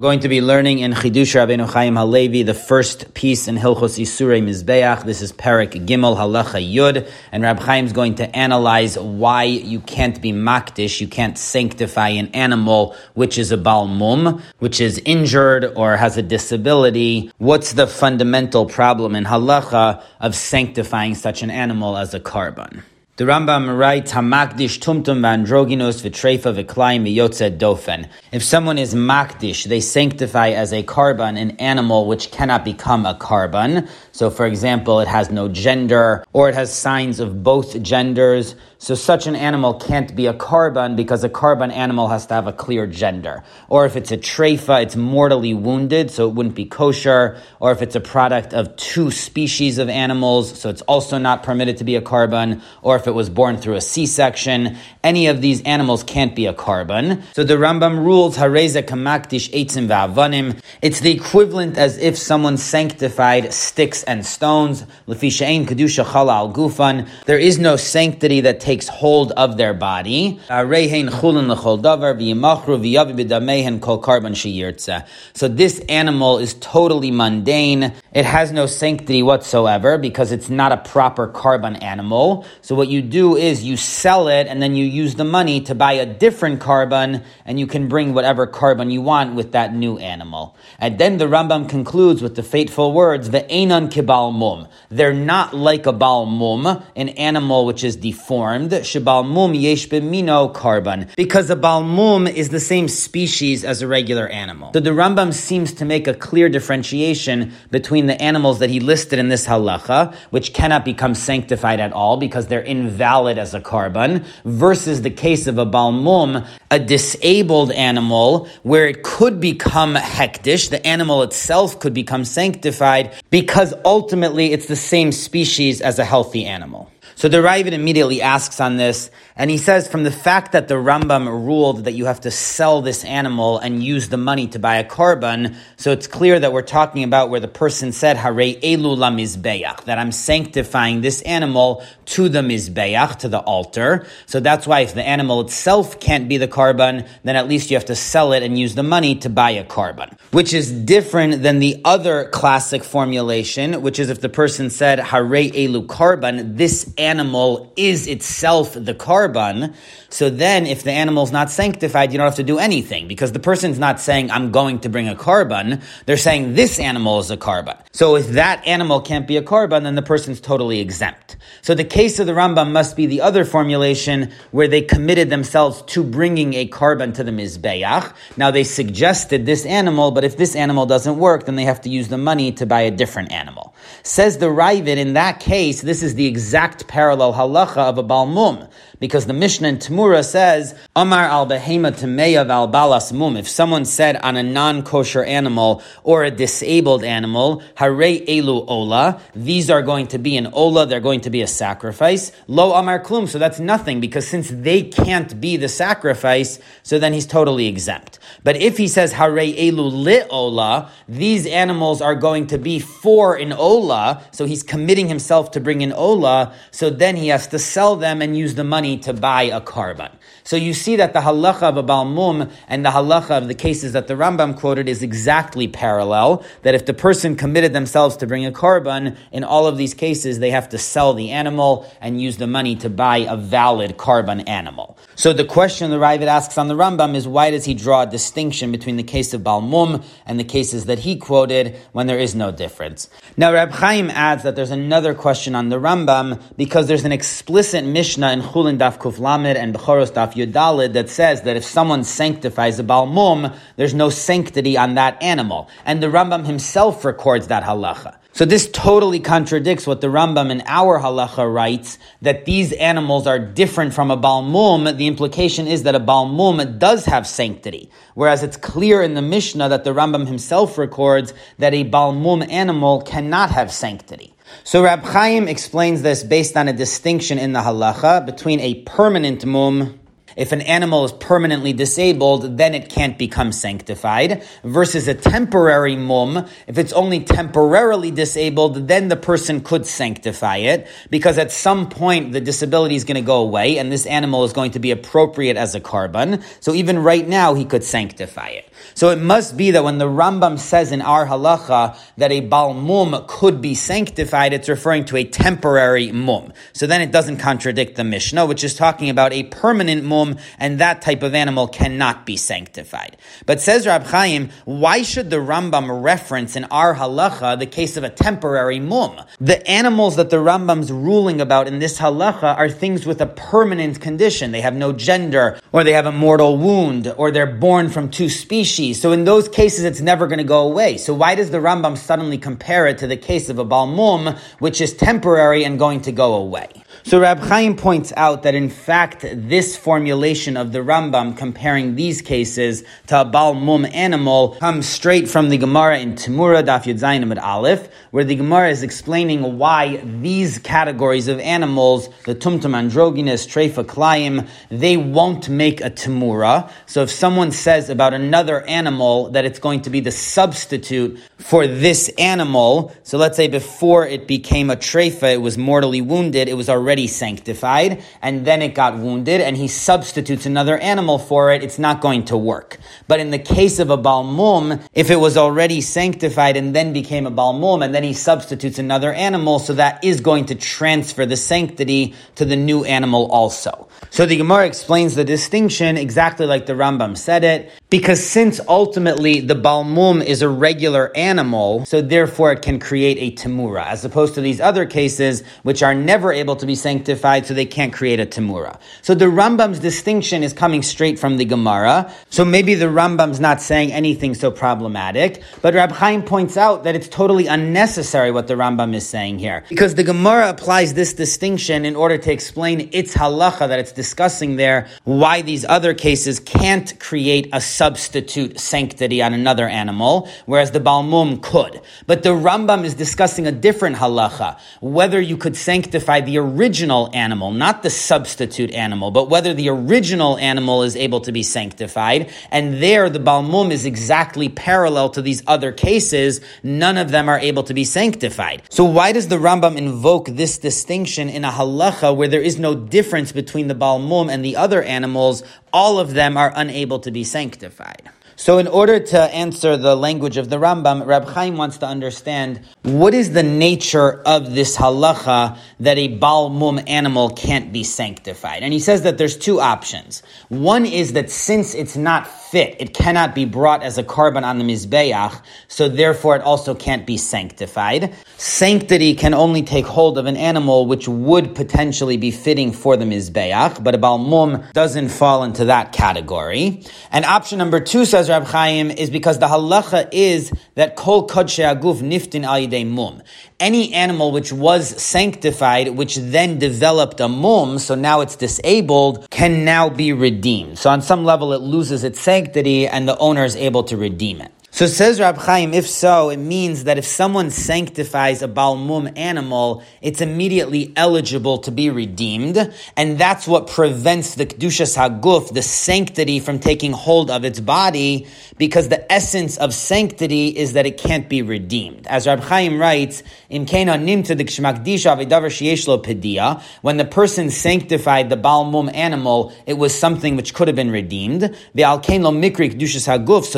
going to be learning in Chidush Rabbeinu Chaim Halevi the first piece in Hilchos Isurei Mizbeach. This is Perik Gimel Halacha Yud, and Rab Chaim is going to analyze why you can't be makdish, you can't sanctify an animal which is a balmum, which is injured or has a disability. What's the fundamental problem in halacha of sanctifying such an animal as a korban? The Rambam writes, "Hamakdish tumtum v'androginus v'treifa v'klayim v'yotze dofen." If someone is makdish, they sanctify as a korban an animal which cannot become a korban. So, for example, it has no gender, or it has signs of both genders. So, such an animal can't be a korban because a korban animal has to have a clear gender. Or if it's a treifa, it's mortally wounded, so it wouldn't be kosher. Or if it's a product of two species of animals, so it's also not permitted to be a korban. Or if it was born through a C-section. Any of these animals can't be a korban. So the Rambam rules hareza kamakdish eitzim va'avanim. It's the equivalent as if someone sanctified sticks and stones. Lefishain kedusha chala al gufan. There is no sanctity that takes hold of their body. So this animal is totally mundane. It has no sanctity whatsoever because it's not a proper korban animal. So what you you do is you sell it and then you use the money to buy a different korban and you can bring whatever korban you want with that new animal. And then the Rambam concludes with the fateful words, the Ve'enan kibal mum. They're not like a bal mum, an animal which is deformed. Shebal mum yesh mino korban. Because a bal mum is the same species as a regular animal. So the Rambam seems to make a clear differentiation between the animals that he listed in this halacha, which cannot become sanctified at all because they're invalid as a korban, versus the case of a balmum, a disabled animal, where it could become hektish, the animal itself could become sanctified, because ultimately it's the same species as a healthy animal. So the Ravid immediately asks on this, and he says from the fact that the Rambam ruled that you have to sell this animal and use the money to buy a korban, so it's clear that we're talking about where the person said, Hare elu la mizbeach, that I'm sanctifying this animal to the mizbeach, to the altar. So that's why if the animal itself can't be the korban, then at least you have to sell it and use the money to buy a korban. Which is different than the other classic formulation, which is if the person said, Hare elu korban, this animal animal is itself the korban, so then if the animal is not sanctified, you don't have to do anything because the person's not saying, I'm going to bring a korban. They're saying this animal is a korban. So if that animal can't be a korban, then the person's totally exempt. So the case of the Rambam must be the other formulation where they committed themselves to bringing a korban to the Mizbeach. Now they suggested this animal, but if this animal doesn't work, then they have to use the money to buy a different animal. Says the Ravid, in that case, this is the exact parallel halacha of a balmum, because the Mishnah in Tamura says, Amar al behema temeya val balas mum. If someone said on a non-kosher animal or a disabled animal, hare elu ola, these are going to be an ola, they're going to be a sacrifice. Lo amar klum, so that's nothing, because since they can't be the sacrifice, so then he's totally exempt. But if he says hare elu li ola, these animals are going to be for an ola, so he's committing himself to bring an ola, so then he has to sell them and use the money to buy a korban. So you see that the halacha of a balmum and the halacha of the cases that the Rambam quoted is exactly parallel. That if the person committed themselves to bring a korban, in all of these cases they have to sell the animal and use the money to buy a valid korban animal. So the question the Ravid asks on the Rambam is why does he draw a distinction between the case of balmum and the cases that he quoted when there is no difference? Now Rab Chaim adds that there's another question on the Rambam because there's an explicit Mishnah in Chulin Daf Kuf Lamed and Bechoros Daf Yudalid that says that if someone sanctifies a Balmum, there's no sanctity on that animal. And the Rambam himself records that halacha. So this totally contradicts what the Rambam in our halacha writes, that these animals are different from a balmum. The implication is that a balmum does have sanctity. Whereas it's clear in the Mishnah that the Rambam himself records that a balmum animal cannot have sanctity. So Rab Chaim explains this based on a distinction in the halacha between a permanent mum If an animal is permanently disabled, then it can't become sanctified. Versus a temporary mum, if it's only temporarily disabled, then the person could sanctify it because at some point the disability is going to go away and this animal is going to be appropriate as a korban. So even right now he could sanctify it. So it must be that when the Rambam says in our halacha that a bal mum could be sanctified, it's referring to a temporary mum. So then it doesn't contradict the Mishnah, which is talking about a permanent mum, and that type of animal cannot be sanctified. But says Rab Chaim, why should the Rambam reference in our halacha the case of a temporary mum? The animals that the Rambam's ruling about in this halacha are things with a permanent condition. They have no gender, or they have a mortal wound, or they're born from two species. So in those cases, it's never going to go away. So why does the Rambam suddenly compare it to the case of a balmum, which is temporary and going to go away? So Rab Chaim points out that in fact this formulation of the Rambam comparing these cases to a Bal Mum animal comes straight from the Gemara in Temura Daf Yud Zayin Aleph, where the Gemara is explaining why these categories of animals, the Tumtum Androgynous, Treifa Klayim, they won't make a Temura. So if someone says about another animal that it's going to be the substitute for this animal, so let's say before it became a Treifa, it was mortally wounded, it was already already sanctified, and then it got wounded, and he substitutes another animal for it, it's not going to work. But in the case of a balmum, if it was already sanctified and then became a balmum, and then he substitutes another animal, so that is going to transfer the sanctity to the new animal also. So the Gemara explains the distinction exactly like the Rambam said it, because since ultimately the balmum is a regular animal, so therefore it can create a tamura, as opposed to these other cases which are never able to be sanctified, so they can't create a tamura. So the Rambam's distinction is coming straight from the Gemara. So maybe the Rambam's not saying anything so problematic, but Rab Chaim points out that it's totally unnecessary what the Rambam is saying here, because the Gemara applies this distinction in order to explain its halacha that it's discussing there why these other cases can't create a substitute sanctity on another animal, whereas the Balmum could. But the Rambam is discussing a different halacha, whether you could sanctify the original animal, not the substitute animal, but whether the original animal is able to be sanctified. And there, the Balmum is exactly parallel to these other cases. None of them are able to be sanctified. So why does the Rambam invoke this distinction in a halacha where there is no difference between the Balmum and the other animals, all of them are unable to be sanctified. Identified. So, in order to answer the language of the Rambam, Rab Chaim wants to understand what is the nature of this halacha that a balmum animal can't be sanctified. And he says that there's two options. One is that since it's not fit. It cannot be brought as a korban on the Mizbeach, so therefore it also can't be sanctified. Sanctity can only take hold of an animal which would potentially be fitting for the Mizbeach, but a Balmum doesn't fall into that category. And option number two, says Rab Chaim, is because the halacha is that kol kodshe aguf niftin al mum any animal which was sanctified, which then developed a mum, so now it's disabled, can now be redeemed. So on some level it loses its sanctity and the owner is able to redeem it. So says Rab Chaim, if so, it means that if someone sanctifies a Balmum animal, it's immediately eligible to be redeemed, and that's what prevents the Kedushas Haguf, the sanctity, from taking hold of its body, because the essence of sanctity is that it can't be redeemed. As Rab Chaim writes, Kena Nimta when the person sanctified the Balmum animal, it was something which could have been redeemed. So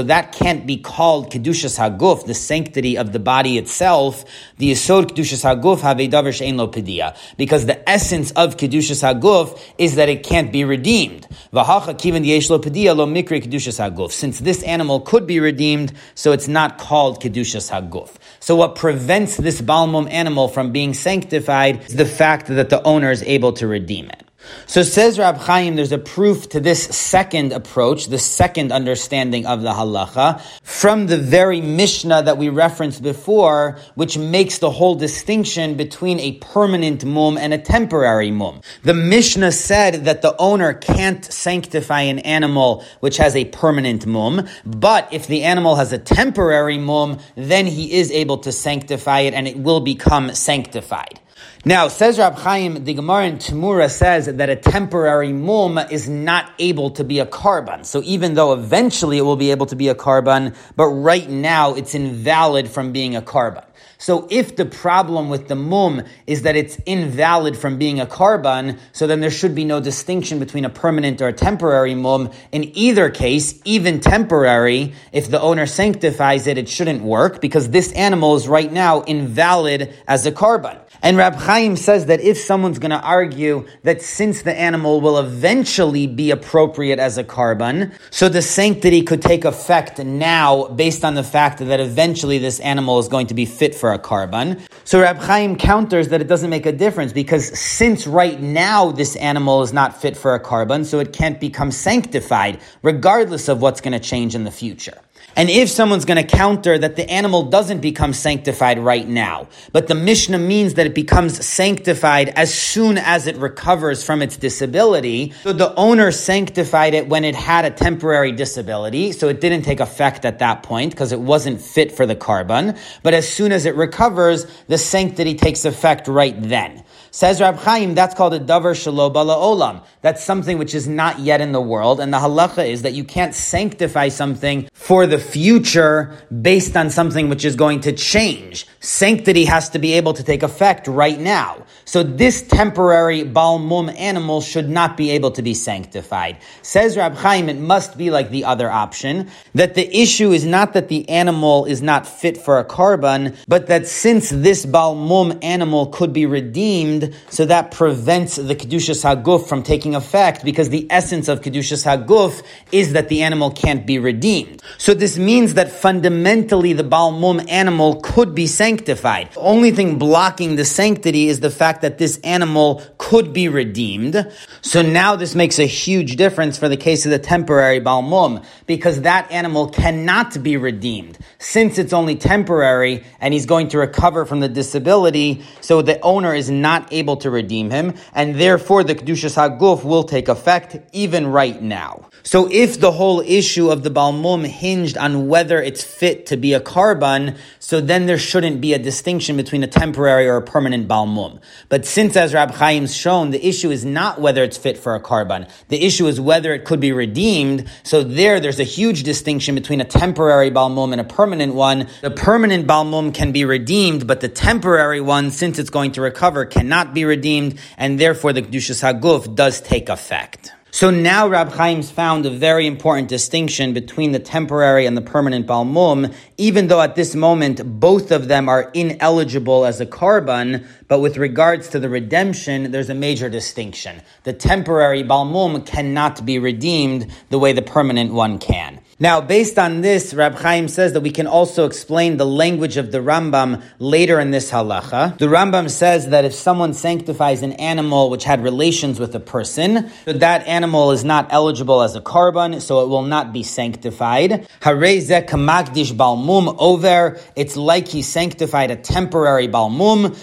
that can't be called called Kedushas Haguf, the sanctity of the body itself, the Yisod Kedushas Haguf Havedavar Shein Lo Pedia. Because the essence of Kedushas Haguf is that it can't be redeemed. Vahacha Kivan Yesh Lo Pedia Lo Mikri Kedushas Haguf. Since this animal could be redeemed, so it's not called Kedushas Haguf. So what prevents this Balmum animal from being sanctified is the fact that the owner is able to redeem it. So says Rab Chaim, there's a proof to this second approach, the second understanding of the halacha, from the very Mishnah that we referenced before, which makes the whole distinction between a permanent mum and a temporary mum. The Mishnah said that the owner can't sanctify an animal which has a permanent mum, but if the animal has a temporary mum, then he is able to sanctify it and it will become sanctified. Now, says Rab Chaim, the Gemara in Tamura says that a temporary mum is not able to be a korban. So even though eventually it will be able to be a korban, but right now it's invalid from being a korban. So if the problem with the mum is that it's invalid from being a korban, so then there should be no distinction between a permanent or a temporary mum. In either case, even temporary, if the owner sanctifies it, it shouldn't work because this animal is right now invalid as a korban. And Rab Chaim says that if someone's going to argue that since the animal will eventually be appropriate as a korban, so the sanctity could take effect now based on the fact that eventually this animal is going to be fit for a korban. So Rab Chaim counters that it doesn't make a difference because since right now this animal is not fit for a korban, so it can't become sanctified regardless of what's going to change in the future. And if someone's going to counter that the animal doesn't become sanctified right now, but the Mishnah means that it becomes sanctified as soon as it recovers from its disability, so the owner sanctified it when it had a temporary disability, so it didn't take effect at that point because it wasn't fit for the korban, but as soon as it recovers, the sanctity takes effect right then. Says Rab Chaim, that's called a davar bala olam. That's something which is not yet in the world, and the halacha is that you can't sanctify something for the future based on something which is going to change. Sanctity has to be able to take effect right now. So this temporary balmum animal should not be able to be sanctified. Says Rab Chaim, it must be like the other option, that the issue is not that the animal is not fit for a korban, but that since this balmum animal could be redeemed, so that prevents the Kedushas Haguf from taking effect because the essence of Kedushas Haguf is that the animal can't be redeemed. So this means that fundamentally the Balmum animal could be sanctified. The only thing blocking the sanctity is the fact that this animal could be redeemed. So now this makes a huge difference for the case of the temporary Balmum because that animal cannot be redeemed since it's only temporary and he's going to recover from the disability. So the owner is not able to redeem him, and therefore the Kedushas HaGuf will take effect even right now. So if the whole issue of the Balmum hinged on whether it's fit to be a korban, so then there shouldn't be a distinction between a temporary or a permanent Balmum. But since, as Rab Chaim's shown, the issue is not whether it's fit for a korban, the issue is whether it could be redeemed, so there, there's a huge distinction between a temporary Balmum and a permanent one. The permanent Balmum can be redeemed, but the temporary one, since it's going to recover, cannot be redeemed, and therefore the Kedushas HaGuf does take effect. So now Rab Chaim's found a very important distinction between the temporary and the permanent balmum, even though at this moment both of them are ineligible as a korban, but with regards to the redemption, there's a major distinction. The temporary balmum cannot be redeemed the way the permanent one can. Now, based on this, Rab Chaim says that we can also explain the language of the Rambam later in this halacha. The Rambam says that if someone sanctifies an animal which had relations with a person, that animal is not eligible as a korban, so it will not be sanctified. Hareze kamagdish balmum over. It's like he sanctified a temporary balmum.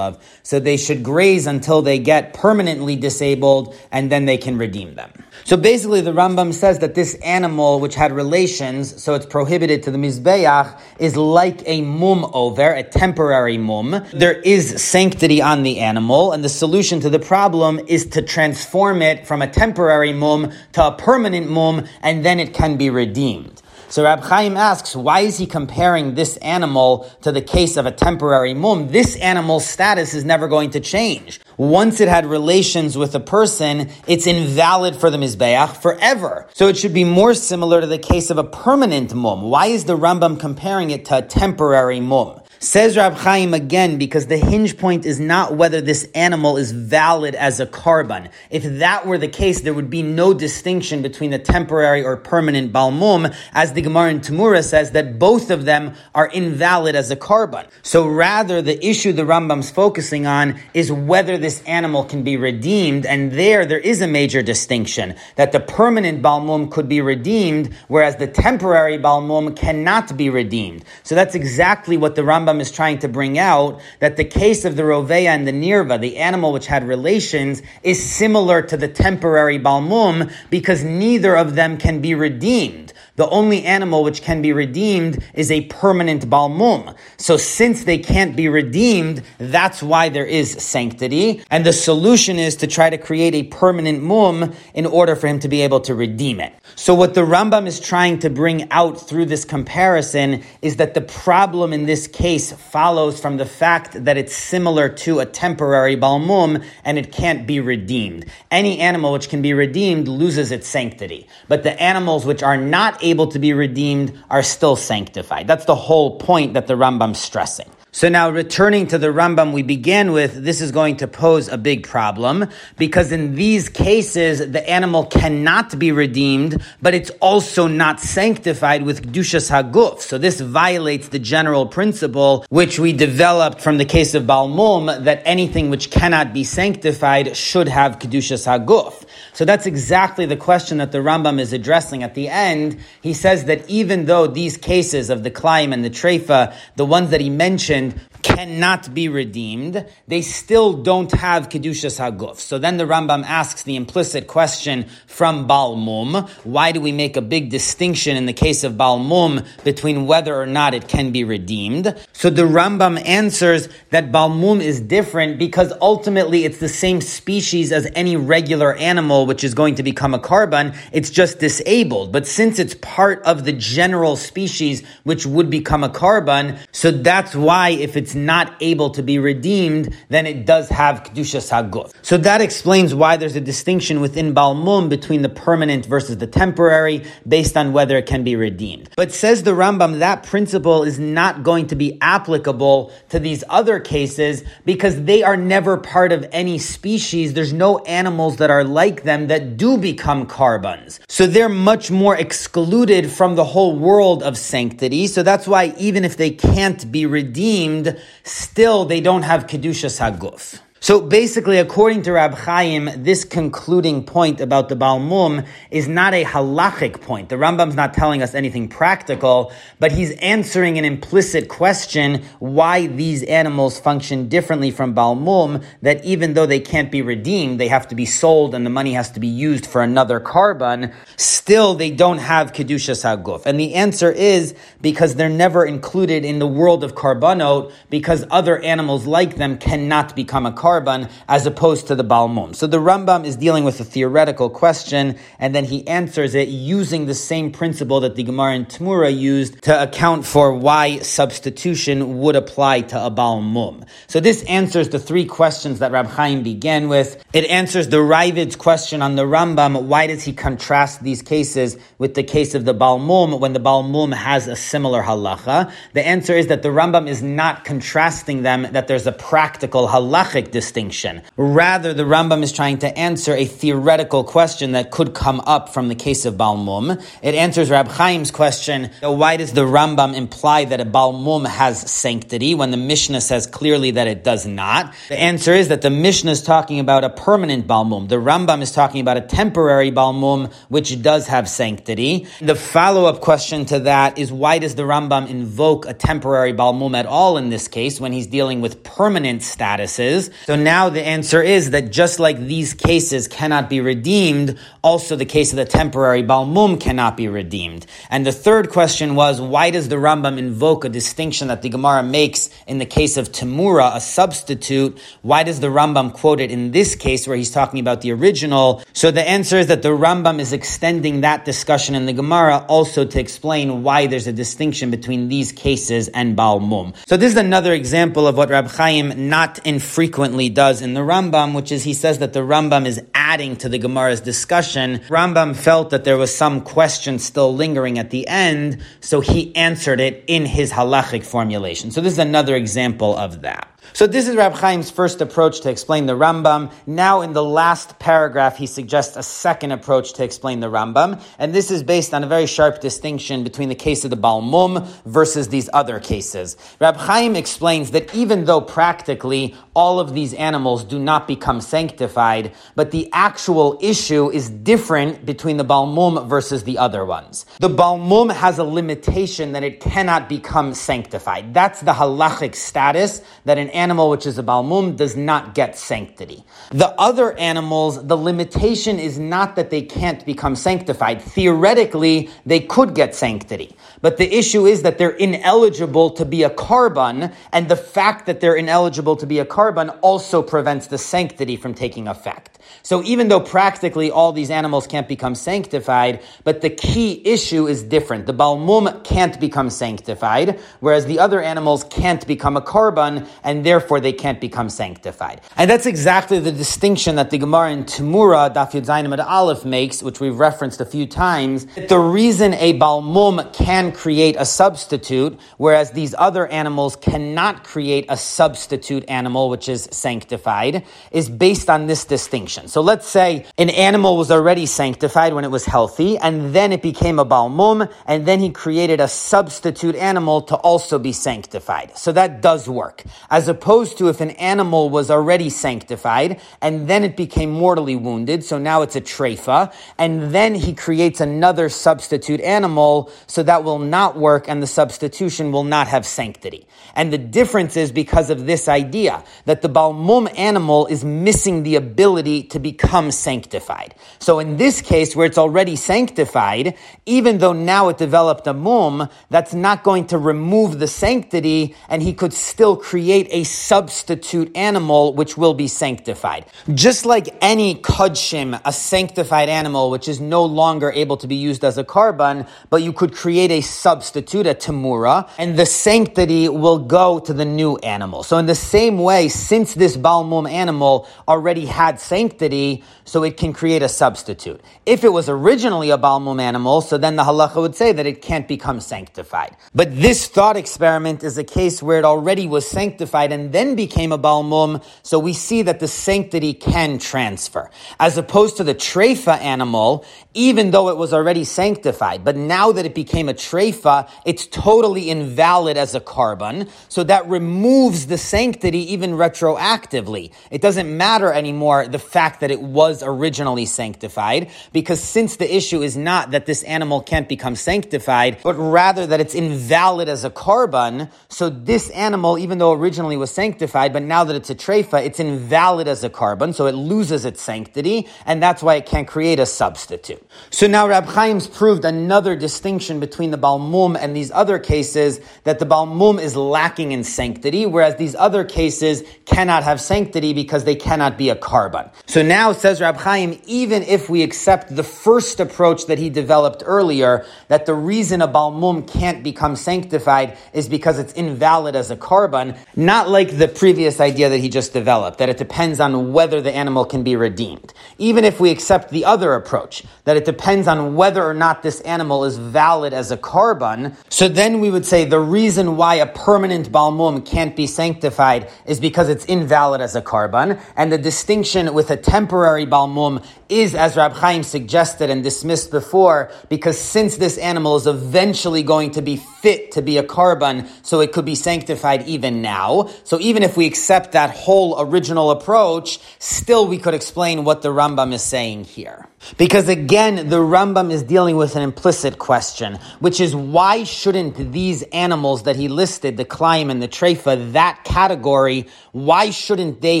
So they should graze until they get permanently disabled, and then they can redeem them. So basically, the Rambam says that this animal, which had relations, so it's prohibited to the Mizbeach, is like a mum over, a temporary mum. There is sanctity on the animal, and the solution to the problem is to transform it from a temporary mum to a permanent mum, and then it can be redeemed. So Rab Chaim asks, why is he comparing this animal to the case of a temporary mum? This animal's status is never going to change. Once it had relations with a person, it's invalid for the Mizbeach forever. So it should be more similar to the case of a permanent mum. Why is the Rambam comparing it to a temporary mum? Says Rab Chaim again, because the hinge point is not whether this animal is valid as a korban. If that were the case, there would be no distinction between the temporary or permanent balmum, as the Gemara in Tamura says that both of them are invalid as a korban. So rather, the issue the Rambam's focusing on is whether this animal can be redeemed, and there, there is a major distinction, that the permanent balmum could be redeemed, whereas the temporary balmum cannot be redeemed. So that's exactly what the Rambam Rambam is trying to bring out that the case of the Roveya and the Nirva, the animal which had relations, is similar to the temporary Balmum because neither of them can be redeemed. The only animal which can be redeemed is a permanent balmum. So since they can't be redeemed, that's why there is sanctity. And the solution is to try to create a permanent mum in order for him to be able to redeem it. So what the Rambam is trying to bring out through this comparison is that the problem in this case follows from the fact that it's similar to a temporary balmum and it can't be redeemed. Any animal which can be redeemed loses its sanctity. But the animals which are not able to be redeemed are still sanctified. That's the whole point that the Rambam's stressing. So now returning to the Rambam we began with, this is going to pose a big problem because in these cases, the animal cannot be redeemed, but it's also not sanctified with Kedushas Haguf. So this violates the general principle which we developed from the case of Balmum that anything which cannot be sanctified should have Kedushas Haguf. So that's exactly the question that the Rambam is addressing at the end. He says that even though these cases of the Klaim and the Treifa, the ones that he mentioned, cannot be redeemed, they still don't have Kedushas Haguf. So then the Rambam asks the implicit question from Balmum, why do we make a big distinction in the case of Balmum between whether or not it can be redeemed? So the Rambam answers that Balmum is different because ultimately it's the same species as any regular animal which is going to become a korban, it's just disabled. But since it's part of the general species which would become a korban, so that's why if it's it's not able to be redeemed, then it does have Kedushas Haguf. So that explains why there's a distinction within Balmum between the permanent versus the temporary based on whether it can be redeemed. But says the Rambam, that principle is not going to be applicable to these other cases because they are never part of any species. There's no animals that are like them that do become korbans. So they're much more excluded from the whole world of sanctity. So that's why even if they can't be redeemed, still they don't have Kedushas Haguf. So basically, according to Rab Chaim, this concluding point about the Balmum is not a halachic point. The Rambam's not telling us anything practical, but he's answering an implicit question why these animals function differently from Balmum, that even though they can't be redeemed, they have to be sold and the money has to be used for another korban, still they don't have Kedushas Haguf. And the answer is because they're never included in the world of korbanot, because other animals like them cannot become a korban Karban as opposed to the Balmum. So the Rambam is dealing with a theoretical question, and then he answers it using the same principle that the Gemara in Tmura used to account for why substitution would apply to a Balmum. So this answers the three questions that Rab Chaim began with. It answers the Ravid's question on the Rambam, why does he contrast these cases with the case of the Balmum when the Balmum has a similar halacha? The answer is that the Rambam is not contrasting them, that there's a practical halachic distinction. Rather, the Rambam is trying to answer a theoretical question that could come up from the case of Balmum. It answers Rab Chaim's question, why does the Rambam imply that a Balmum has sanctity when the Mishnah says clearly that it does not? The answer is that the Mishnah is talking about a permanent Balmum. The Rambam is talking about a temporary Balmum, which does have sanctity. The follow-up question to that is why does the Rambam invoke a temporary Balmum at all in this case when he's dealing with permanent statuses? So now the answer is that just like these cases cannot be redeemed, also the case of the temporary Balmum cannot be redeemed. And the third question was, why does the Rambam invoke a distinction that the Gemara makes in the case of Tamura, a substitute? Why does the Rambam quote it in this case where he's talking about the original? So the answer is that the Rambam is extending that discussion in the Gemara also to explain why there's a distinction between these cases and Balmum. So this is another example of what Rab Chaim not infrequently does in the Rambam, which is he says that the Rambam is adding to the Gemara's discussion. Rambam felt that there was some question still lingering at the end, so he answered it in his halachic formulation. So this is another example of that. So this is Rab Chaim's first approach to explain the Rambam. Now in the last paragraph, he suggests a second approach to explain the Rambam, and this is based on a very sharp distinction between the case of the Balmum versus these other cases. Rab Chaim explains that even though practically all of these animals do not become sanctified, but the actual issue is different between the Balmum versus the other ones. The Balmum has a limitation that it cannot become sanctified. That's the halachic status that an animal which is a balmum does not get sanctity. The other animals, the limitation is not that they can't become sanctified. Theoretically, they could get sanctity. But the issue is that they're ineligible to be a korban, and the fact that they're ineligible to be a korban also prevents the sanctity from taking effect. So even though practically all these animals can't become sanctified, but the key issue is different. The balmum can't become sanctified, whereas the other animals can't become a korban, and therefore they can't become sanctified. And that's exactly the distinction that the Gemara in Tamura, Daf Yud Zayinim Aleph makes, which we've referenced a few times. The reason a balmum can create a substitute, whereas these other animals cannot create a substitute animal which is sanctified, is based on this distinction. So let's say an animal was already sanctified when it was healthy, and then it became a balmum, and then he created a substitute animal to also be sanctified. So that does work. As opposed to if an animal was already sanctified, and then it became mortally wounded, so now it's a treifa, and then he creates another substitute animal, so that will not work, and the substitution will not have sanctity. And the difference is because of this idea that the balmum animal is missing the ability to become sanctified. So in this case, where it's already sanctified, even though now it developed a mum, that's not going to remove the sanctity, and he could still create a substitute animal which will be sanctified. Just like any kodshim, a sanctified animal which is no longer able to be used as a korban, but you could create a substitute, a tamura, and the sanctity will go to the new animal. So in the same way, since this balmum animal already had sanctity, so it can create a substitute. If it was originally a balmum animal, so then the halacha would say that it can't become sanctified. But this thought experiment is a case where it already was sanctified and then became a balmum, so we see that the sanctity can transfer. As opposed to the treifa animal, even though it was already sanctified, but now that it became a treifa, it's totally invalid as a korban. so that removes the sanctity even retroactively. It doesn't matter anymore the fact that it was originally sanctified, because since the issue is not that this animal can't become sanctified, but rather that it's invalid as a korban. so this animal, even though originally was sanctified, but now that it's a treifa, it's invalid as a korban, so it loses its sanctity, and that's why it can't create a substitute. So now Rab Chaim's proved another distinction between the Balmum and these other cases, that the Balmum is lacking in sanctity, whereas these other cases cannot have sanctity because they cannot be a korban. So now, says Rab Chaim, even if we accept the first approach that he developed earlier, that the reason a Balmum can't become sanctified is because it's invalid as a korban, not like the previous idea that he just developed, that it depends on whether the animal can be redeemed. Even if we accept the other approach, that it depends on whether or not this animal is valid as a korban, so then we would say the reason why a permanent balmum can't be sanctified is because it's invalid as a korban, and the distinction with a temporary balmum is, as Rab Chaim suggested and dismissed before, because since this animal is eventually going to be fit to be a korban, so it could be sanctified even now. So even if we accept that whole original approach, still we could explain what the Rambam is saying here. Because again, the Rambam is dealing with an implicit question, which is why shouldn't these animals that he listed, the Klaim and the Treifa, that category, why shouldn't they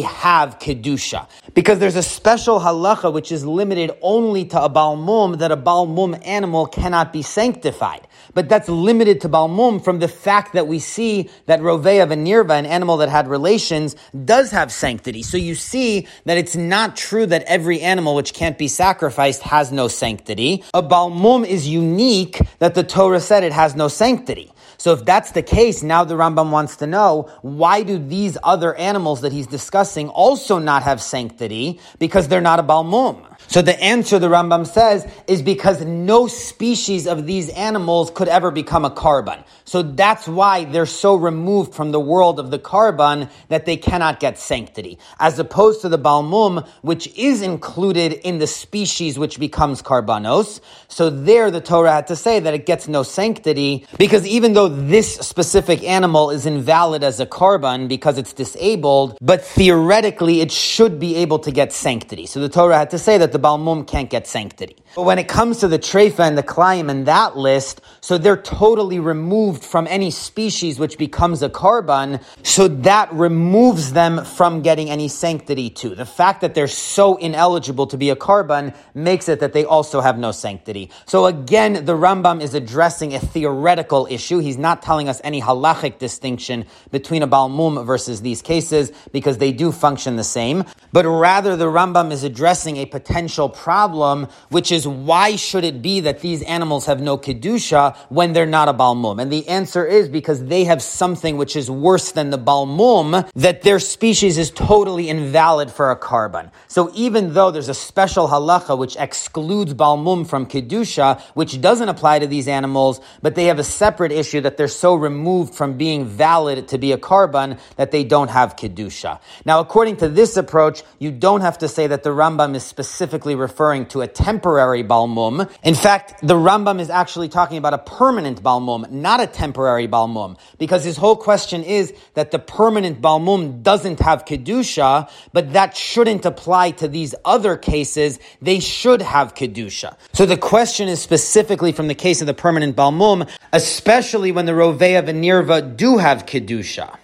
have Kedusha? Because there's a special halacha which is limited only to a Balmum, that a Balmum animal cannot be sanctified. But that's limited to Balmum from the fact that we see that Rovea Venirva, an animal that had relations, does have sanctity. So you see that it's not true that every animal which can't be sacrificed has no sanctity. A Balmum is unique that the Torah said it has no sanctity. So if that's the case, now the Rambam wants to know why do these other animals that he's discussing also not have sanctity? Because they're not a balmum. So the answer the Rambam says is because no species of these animals could ever become a korban. So that's why they're so removed from the world of the korban that they cannot get sanctity. As opposed to the balmum, which is included in the species which becomes korbanos. So there the Torah had to say that it gets no sanctity because even though this specific animal is invalid as a korban because it's disabled, but theoretically it should be able to get sanctity. So the Torah had to say that the Balmum can't get sanctity. But when it comes to the Treifa and the Klayim and that list, so they're totally removed from any species which becomes a korban, so that removes them from getting any sanctity too. The fact that they're so ineligible to be a korban makes it that they also have no sanctity. So again, the Rambam is addressing a theoretical issue. He's not telling us any halachic distinction between a Balmum versus these cases because they do function the same, but rather the Rambam is addressing a potential problem, which is why should it be that these animals have no kedusha when they're not a balmum? And the answer is because they have something which is worse than the balmum, that their species is totally invalid for a korban. So even though there's a special halacha which excludes balmum from kedusha, which doesn't apply to these animals, but they have a separate issue that they're so removed from being valid to be a korban that they don't have kedusha. Now, according to this approach, you don't have to say that the Rambam is specifically referring to a temporary balmum. In fact, the Rambam is actually talking about a permanent balmum, not a temporary balmum, because his whole question is that the permanent balmum doesn't have kedusha, but that shouldn't apply to these other cases. They should have kedusha. So the question is specifically from the case of the permanent balmum, especially when the rovea nirva do have kedusha.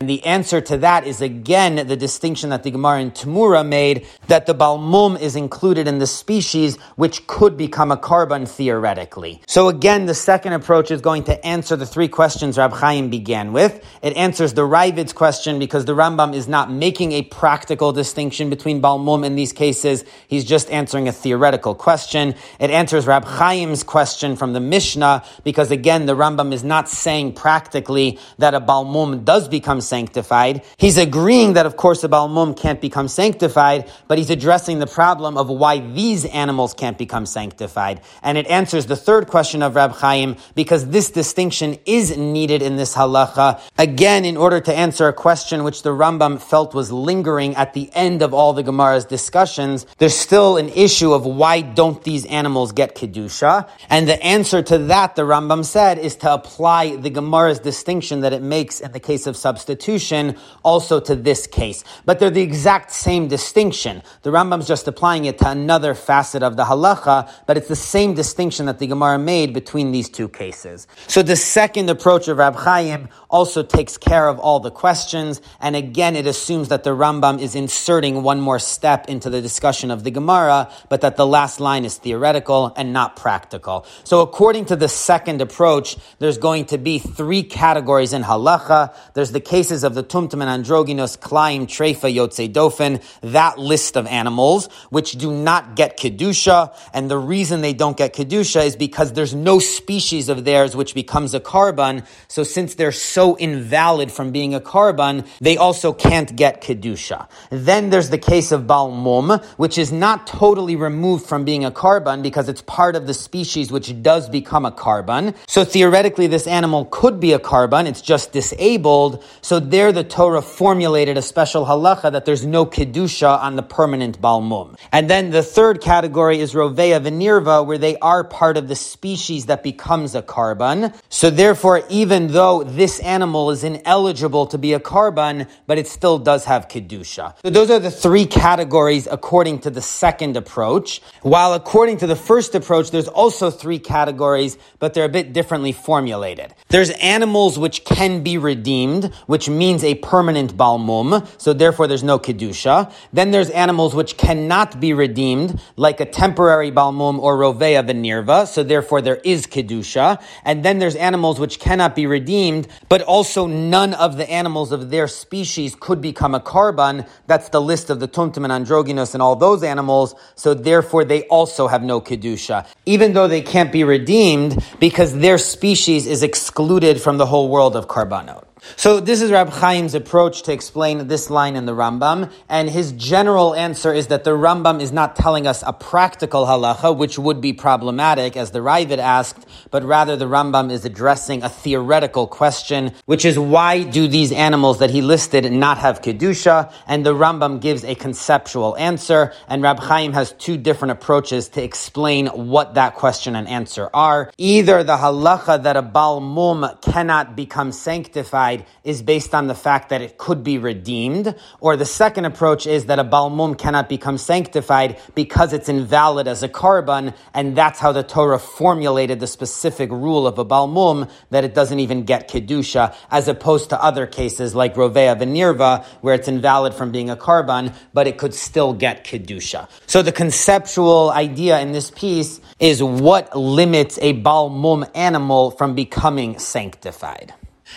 And the answer to that is again the distinction that the Gemara in Tamura made that the Balmum is included in the species which could become a korban theoretically. So again, the second approach is going to answer the three questions Rab Chaim began with. It answers the Ravid's question because the Rambam is not making a practical distinction between Balmum in these cases. He's just answering a theoretical question. It answers Rab Chaim's question from the Mishnah because again, the Rambam is not saying practically that a Balmum does become sanctified. He's agreeing that, of course, a Balmum can't become sanctified, but he's addressing the problem of why these animals can't become sanctified. And it answers the third question of Rab Chaim because this distinction is needed in this halacha. Again, in order to answer a question which the Rambam felt was lingering at the end of all the Gemara's discussions, there's still an issue of why don't these animals get Kedusha? And the answer to that, the Rambam said, is to apply the Gemara's distinction that it makes in the case of substitution substitution also to this case. But they're the exact same distinction. The Rambam's just applying it to another facet of the halacha, but it's the same distinction that the Gemara made between these two cases. So the second approach of Rab Chaim also takes care of all the questions, and again, it assumes that the Rambam is inserting one more step into the discussion of the Gemara, but that the last line is theoretical and not practical. So according to the second approach, there's going to be three categories in halacha. There's the case cases of the tumtum and androgynous, klaim, treifa, yotze dofen, that list of animals, which do not get kedusha, and the reason they don't get kedusha is because there's no species of theirs which becomes a korban. So since they're so invalid from being a korban, they also can't get kedusha. Then there's the case of balmum, which is not totally removed from being a korban because it's part of the species which does become a korban. So theoretically, this animal could be a korban; it's just disabled. So so there the Torah formulated a special halacha that there's no kedusha on the permanent balmum. And then the third category is rovea venirva, where they are part of the species that becomes a korban. So therefore, even though this animal is ineligible to be a korban, but it still does have kedusha. So those are the three categories according to the second approach. While according to the first approach, there's also three categories, but they're a bit differently formulated. There's animals which can be redeemed, which which means a permanent balmum, so therefore there's no kedusha. Then there's animals which cannot be redeemed, like a temporary balmum or rovea venirva, so therefore there is kedusha. And then there's animals which cannot be redeemed, but also none of the animals of their species could become a korban. That's the list of the tumtum and androgynous and all those animals, so therefore they also have no kedusha, even though they can't be redeemed because their species is excluded from the whole world of korbanot. So this is Rab Chaim's approach to explain this line in the Rambam, and his general answer is that the Rambam is not telling us a practical halacha, which would be problematic, as the Ravid asked, but rather the Rambam is addressing a theoretical question, which is why do these animals that he listed not have kedusha? And the Rambam gives a conceptual answer, and Rab Chaim has two different approaches to explain what that question and answer are. Either the halacha that a balmum cannot become sanctified sanctified is based on the fact that it could be redeemed, or the second approach is that a balmum cannot become sanctified because it's invalid as a korban, and that's how the Torah formulated the specific rule of a balmum that it doesn't even get kedusha, as opposed to other cases like rovea venirva, where it's invalid from being a korban, but it could still get kedusha. So the conceptual idea in this piece is what limits a balmum animal from becoming sanctified.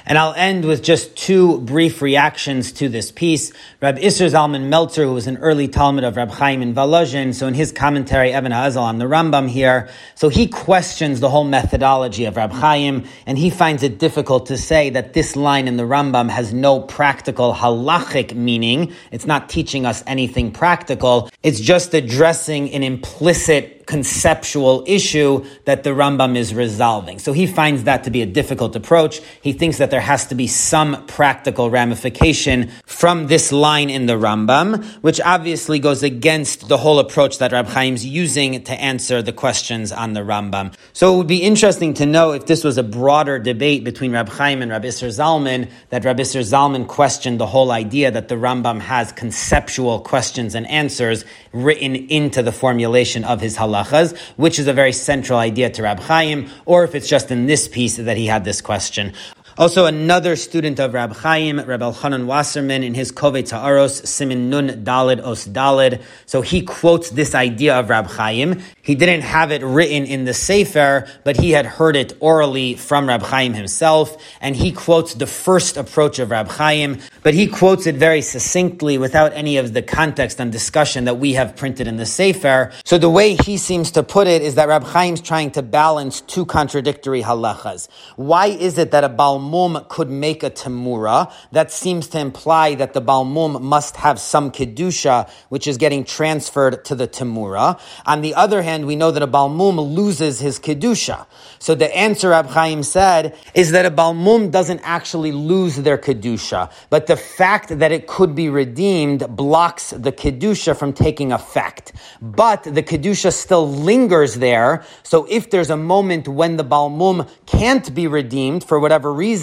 And I'll end with just two brief reactions to this piece. Rab Isser Zalman Meltzer, who was an early talmid of Rab Chaim in Volozhin, so in his commentary, Even HaEzel on the Rambam here, so he questions the whole methodology of Rab Chaim, and he finds it difficult to say that this line in the Rambam has no practical halachic meaning. It's not teaching us anything practical. It's just addressing an implicit conceptual issue that the Rambam is resolving. So he finds that to be a difficult approach. He thinks that there has to be some practical ramification from this line in the Rambam, which obviously goes against the whole approach that Rab Chaim's using to answer the questions on the Rambam. So it would be interesting to know if this was a broader debate between Rab Chaim and Rab Isser Zalman, that Rab Isser Zalman questioned the whole idea that the Rambam has conceptual questions and answers written into the formulation of his halakha halachas, which is a very central idea to Rab Chaim, or if it's just in this piece that he had this question. Also, another student of Rab Chaim, Reb Elchanan Wasserman, in his Kovetz He'aros, Simin Nun Dalid Os Dalid. So he quotes this idea of Rab Chaim. He didn't have it written in the Sefer, but he had heard it orally from Rab Chaim himself, and he quotes the first approach of Rab Chaim, but he quotes it very succinctly without any of the context and discussion that we have printed in the Sefer. So the way he seems to put it is that Rab Chaim's trying to balance two contradictory halachas. Why is it that a Balm Balmum could make a Tamura, that seems to imply that the Balmum must have some Kedusha, which is getting transferred to the Tamura. On the other hand, we know that a Balmum loses his Kedusha. So the answer Rab Chaim said is that a Balmum doesn't actually lose their Kedusha, but the fact that it could be redeemed blocks the Kedusha from taking effect. But the Kedusha still lingers there, so if there's a moment when the Balmum can't be redeemed for whatever reason,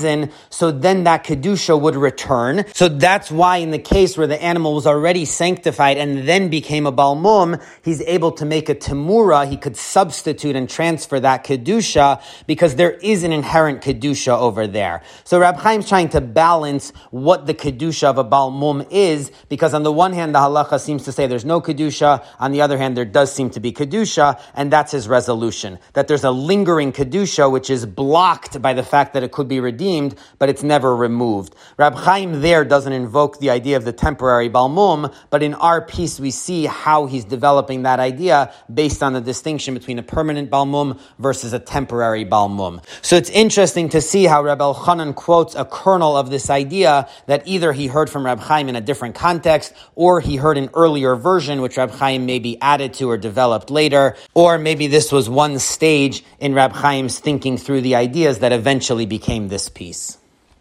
so then that Kedusha would return. So that's why in the case where the animal was already sanctified and then became a Balmum, he's able to make a Tamura, he could substitute and transfer that Kedusha because there is an inherent Kedusha over there. So Rab Chaim's trying to balance what the Kedusha of a Balmum is because on the one hand, the halacha seems to say there's no Kedusha, on the other hand, there does seem to be Kedusha, and that's his resolution. That there's a lingering Kedusha which is blocked by the fact that it could be redeemed redeemed, but it's never removed. Rab Chaim there doesn't invoke the idea of the temporary balmum, but in our piece we see how he's developing that idea based on the distinction between a permanent balmum versus a temporary balmum. So it's interesting to see how Rab Elchanan quotes a kernel of this idea that either he heard from Rab Chaim in a different context, or he heard an earlier version which Rab Chaim maybe added to or developed later, or maybe this was one stage in Rab Chaim's thinking through the ideas that eventually became this piece.